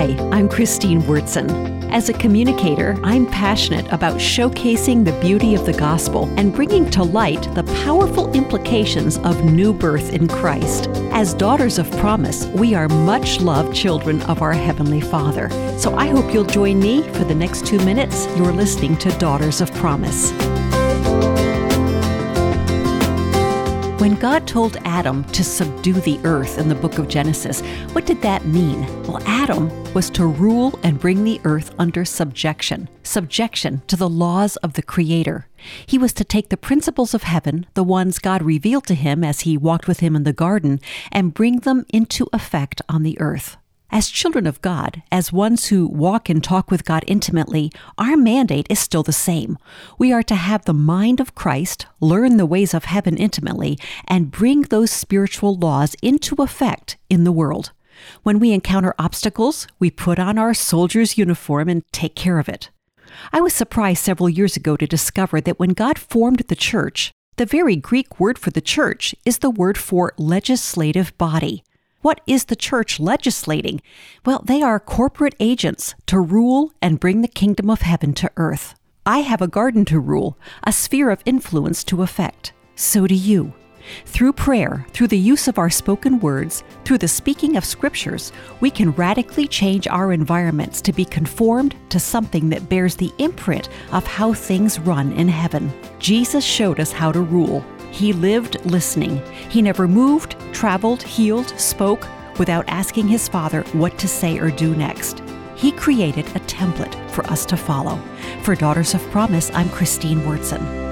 Hi, I'm Christine Wyrtzen. As a communicator, I'm passionate about showcasing the beauty of the gospel and bringing to light the powerful implications of new birth in Christ. As daughters of promise, we are much loved children of our Heavenly Father. So I hope you'll join me for the next two minutes. You're listening to Daughters of Promise. When God told Adam to subdue the earth in the book of Genesis, what did that mean? Well, Adam was to rule and bring the earth under subjection, subjection to the laws of the Creator. He was to take the principles of heaven, the ones God revealed to him as he walked with him in the garden, and bring them into effect on the earth. As children of God, as ones who walk and talk with God intimately, our mandate is still the same. We are to have the mind of Christ, learn the ways of heaven intimately, and bring those spiritual laws into effect in the world. When we encounter obstacles, we put on our soldier's uniform and take care of it. I was surprised several years ago to discover that when God formed the church, the very Greek word for the church is the word for legislative body. What is the church legislating? Well, they are corporate agents to rule and bring the kingdom of heaven to earth. I have a garden to rule, a sphere of influence to affect. So do you. Through prayer, through the use of our spoken words, through the speaking of scriptures, we can radically change our environments to be conformed to something that bears the imprint of how things run in heaven. Jesus showed us how to rule. He lived listening. He never moved, traveled, healed, spoke without asking his Father what to say or do next. He created a template for us to follow. For Daughters of Promise, I'm Christine Wyrtzen.